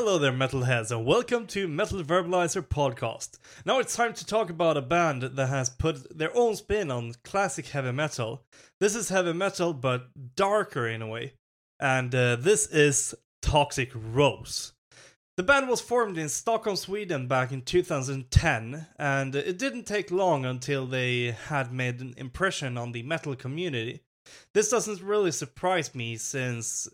Hello there, metalheads, and welcome to Metal Verbalizer Podcast. Now it's time to talk about a band that has put their own spin on classic heavy metal. This is heavy metal, but darker in a way. And uh, this is Toxic Rose. The band was formed in Stockholm, Sweden back in 2010, and it didn't take long until they had made an impression on the metal community. This doesn't really surprise me since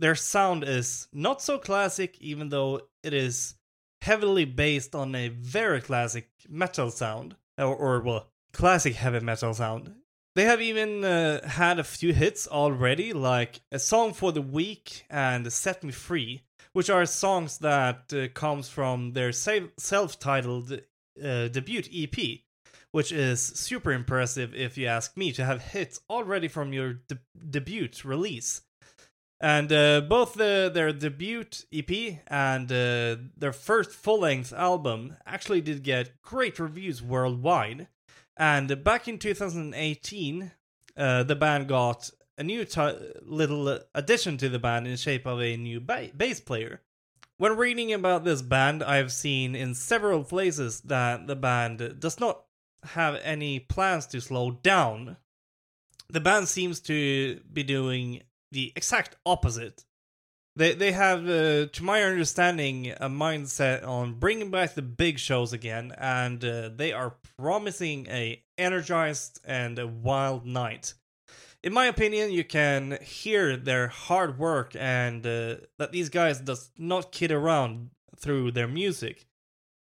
their sound is not so classic, even though it is heavily based on a very classic metal sound, or, or well, classic heavy metal sound. They have even uh, had a few hits already, like a song for the weak and "Set Me Free," which are songs that uh, comes from their self-titled uh, debut EP, which is super impressive if you ask me to have hits already from your de- debut release. And uh, both the, their debut EP and uh, their first full length album actually did get great reviews worldwide. And back in 2018, uh, the band got a new t- little addition to the band in the shape of a new ba- bass player. When reading about this band, I've seen in several places that the band does not have any plans to slow down. The band seems to be doing the exact opposite. They they have, uh, to my understanding, a mindset on bringing back the big shows again, and uh, they are promising a energized and a wild night. In my opinion, you can hear their hard work and uh, that these guys does not kid around through their music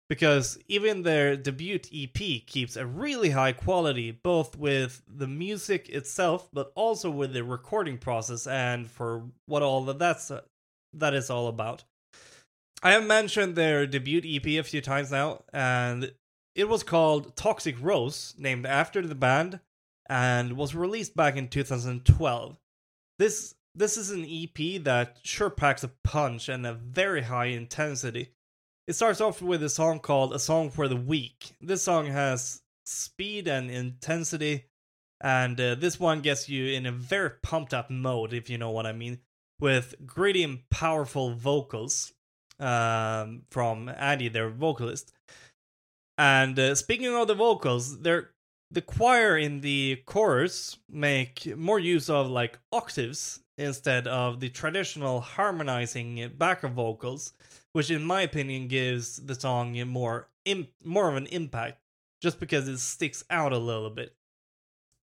because even their debut EP keeps a really high quality, both with the music itself, but also with the recording process and for what all of that's uh, that is all about. I have mentioned their debut EP a few times now, and it was called Toxic Rose, named after the band, and was released back in 2012. This this is an EP that sure packs a punch and a very high intensity it starts off with a song called A Song for the Weak. This song has speed and intensity, and uh, this one gets you in a very pumped up mode, if you know what I mean, with gritty and powerful vocals um, from Andy, their vocalist. And uh, speaking of the vocals, they're the choir in the chorus make more use of like octaves instead of the traditional harmonizing backup vocals which in my opinion gives the song more Im- more of an impact just because it sticks out a little bit.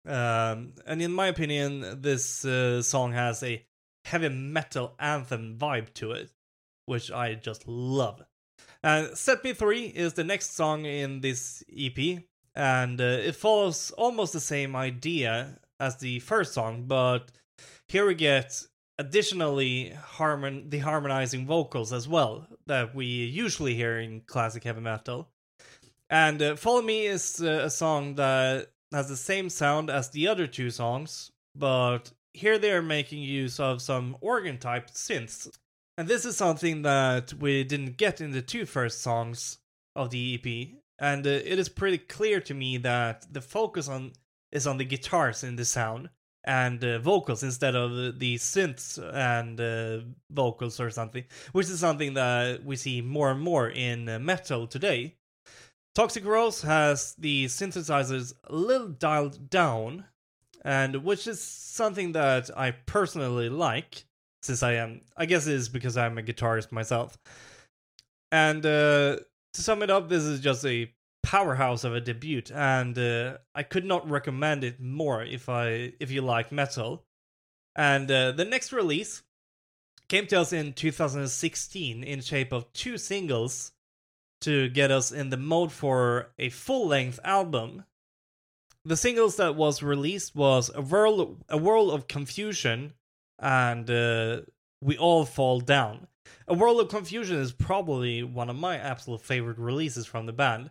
Um, and in my opinion, this uh, song has a heavy metal anthem vibe to it, which I just love. And Set Me Free is the next song in this EP, and uh, it follows almost the same idea as the first song, but here we get additionally harmon the harmonizing vocals as well that we usually hear in classic heavy metal. And uh, Follow Me is uh, a song that has the same sound as the other two songs, but here they are making use of some organ type synths. And this is something that we didn't get in the two first songs of the EP. And uh, it is pretty clear to me that the focus on is on the guitars in the sound and uh, vocals instead of the synths and uh, vocals or something, which is something that we see more and more in uh, metal today. Toxic Rose has the synthesizers a little dialed down, and which is something that I personally like, since I am, I guess it is because I'm a guitarist myself. And uh, to sum it up, this is just a powerhouse of a debut, and uh, I could not recommend it more if I if you like metal. And uh, the next release came to us in 2016 in shape of two singles to get us in the mode for a full-length album. The singles that was released was a world a world of confusion and uh, we all fall down. A World of Confusion is probably one of my absolute favorite releases from the band.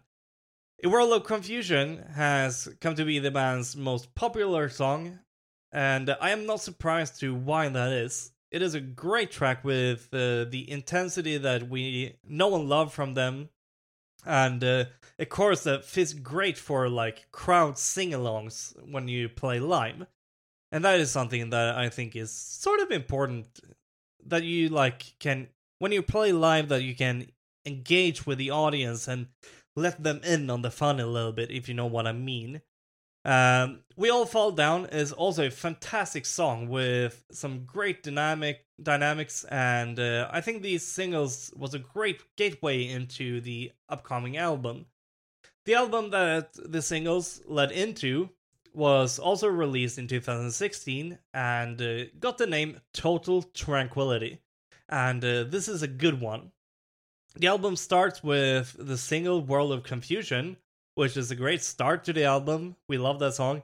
A World of Confusion has come to be the band's most popular song, and I am not surprised to why that is. It is a great track with uh, the intensity that we know and love from them, and uh, a chorus that fits great for like crowd sing-alongs when you play live. And that is something that I think is sort of important that you like can when you play live that you can engage with the audience and let them in on the fun a little bit, if you know what I mean. Um, we All Fall Down is also a fantastic song with some great dynamic dynamics, and uh, I think these singles was a great gateway into the upcoming album. The album that the singles led into was also released in 2016 and uh, got the name Total Tranquility, and uh, this is a good one. The album starts with the single World of Confusion, which is a great start to the album. We love that song.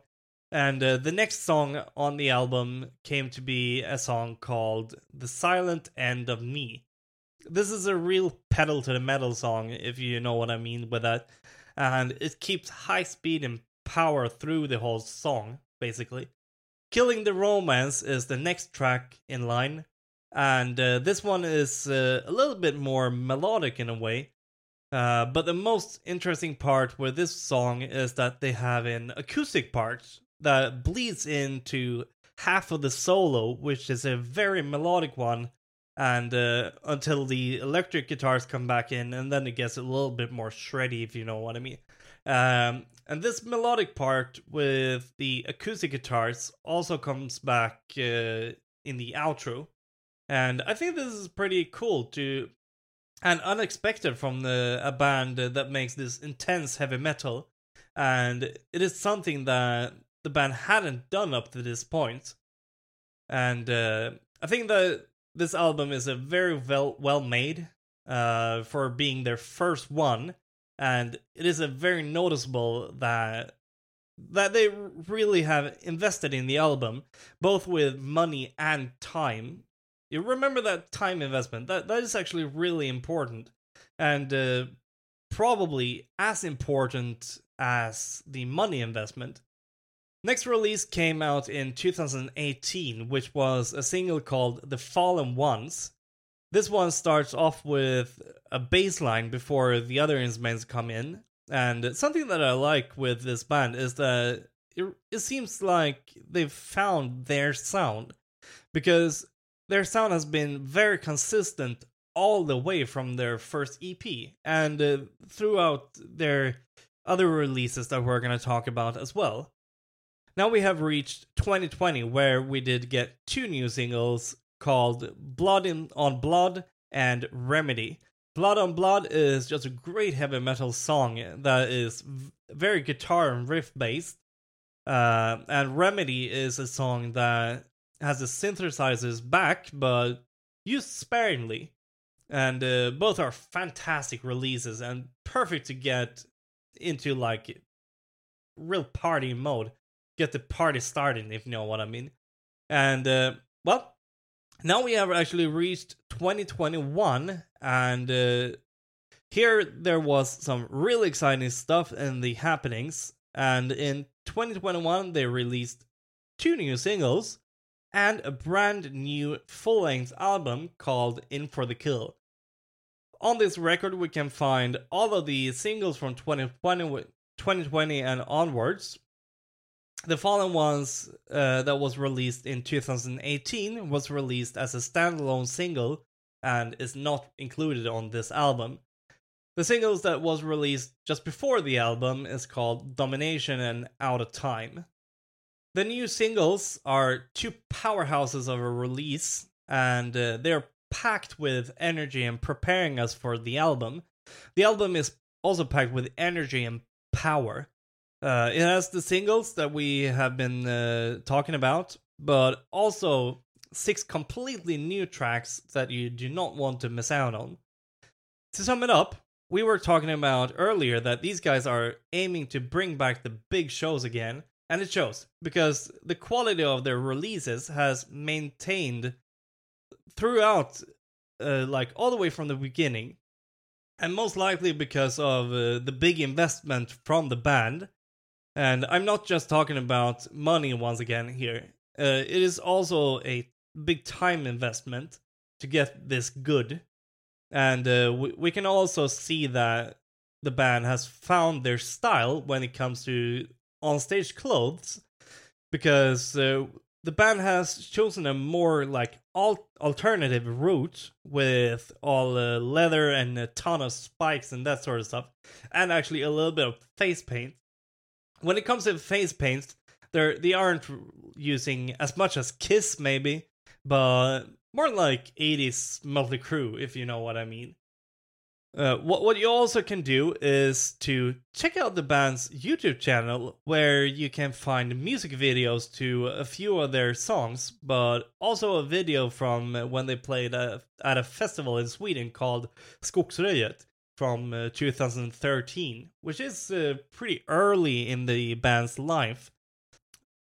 And uh, the next song on the album came to be a song called The Silent End of Me. This is a real pedal to the metal song, if you know what I mean with that. And it keeps high speed and power through the whole song, basically. Killing the Romance is the next track in line. And uh, this one is uh, a little bit more melodic in a way. Uh, but the most interesting part with this song is that they have an acoustic part that bleeds into half of the solo, which is a very melodic one, and uh, until the electric guitars come back in, and then it gets a little bit more shreddy, if you know what I mean. Um, and this melodic part with the acoustic guitars also comes back uh, in the outro. And I think this is pretty cool to and unexpected from the, a band that makes this intense heavy metal. And it is something that the band hadn't done up to this point. And uh, I think that this album is a very well well made uh, for being their first one, and it is a very noticeable that that they really have invested in the album, both with money and time, you remember that time investment. That that is actually really important, and uh, probably as important as the money investment. Next release came out in 2018, which was a single called The Fallen Ones. This one starts off with a bass line before the other instruments come in. And something that I like with this band is that it, it seems like they've found their sound. Because their sound has been very consistent all the way from their first EP and uh, throughout their other releases that we're going to talk about as well. Now we have reached 2020, where we did get two new singles called Blood in, on Blood and Remedy. Blood on Blood is just a great heavy metal song that is very guitar and riff based. Uh, and Remedy is a song that has the synthesizers back, but used sparingly. And uh, both are fantastic releases and perfect to get into like real party mode. Get the party started, if you know what I mean. And uh, well, now we have actually reached 2021, and uh, here there was some really exciting stuff in the happenings. And in 2021, they released two new singles and a brand new full length album called In for the Kill. On this record, we can find all of the singles from 2020, 2020 and onwards. The Fallen Ones uh, that was released in 2018 was released as a standalone single and is not included on this album. The singles that was released just before the album is called Domination and Out of Time. The new singles are two powerhouses of a release, and uh, they're packed with energy and preparing us for the album. The album is also packed with energy and power. Uh, it has the singles that we have been uh, talking about, but also six completely new tracks that you do not want to miss out on. To sum it up, we were talking about earlier that these guys are aiming to bring back the big shows again, and it shows because the quality of their releases has maintained throughout uh, like all the way from the beginning and most likely because of uh, the big investment from the band. And i'm not just talking about money once again here. Uh, it is also a big time investment to get this good. And uh, we, we can also see that the band has found their style when it comes to on stage clothes because uh, the band has chosen a more like al- alternative route with all uh, leather and a ton of spikes and that sort of stuff, and actually a little bit of face paint. When it comes to face paints, they're they aren't using as much as Kiss maybe, but more like 80s Mötley Crüe, if you know what I mean. Uh, what what you also can do is to check out the band's YouTube channel, where you can find music videos to a few of their songs, but also a video from when they played a, at a festival in Sweden called Skogsröjet from uh, 2013, which is uh, pretty early in the band's life.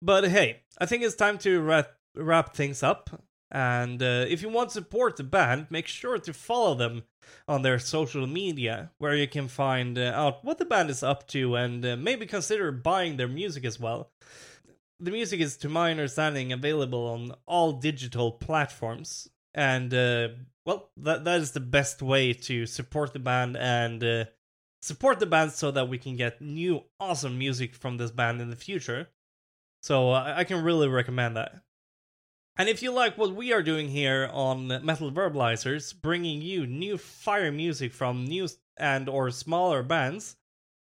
But hey, I think it's time to wrap wrap things up. And uh, if you want to support the band, make sure to follow them on their social media, where you can find uh, out what the band is up to and uh, maybe consider buying their music as well. The music is, to my understanding, available on all digital platforms, and uh, well, that that is the best way to support the band and uh, support the band so that we can get new awesome music from this band in the future. So uh, I can really recommend that. And if you like what we are doing here on Metal Verbalizers, bringing you new fire music from new and or smaller bands,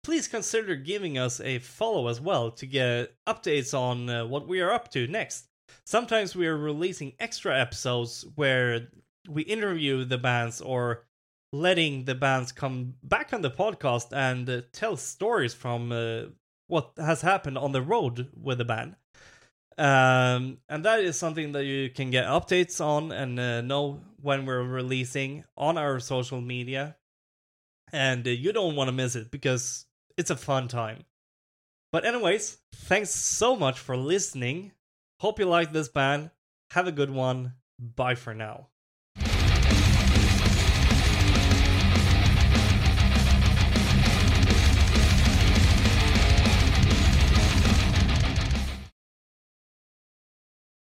please consider giving us a follow as well to get updates on uh, what we are up to next. Sometimes we are releasing extra episodes where we interview the bands or letting the bands come back on the podcast and uh, tell stories from uh, what has happened on the road with the band. Um, and that is something that you can get updates on and uh, know when we're releasing on our social media. And uh, you don't want to miss it because it's a fun time. But, anyways, thanks so much for listening. Hope you like this band. Have a good one. Bye for now.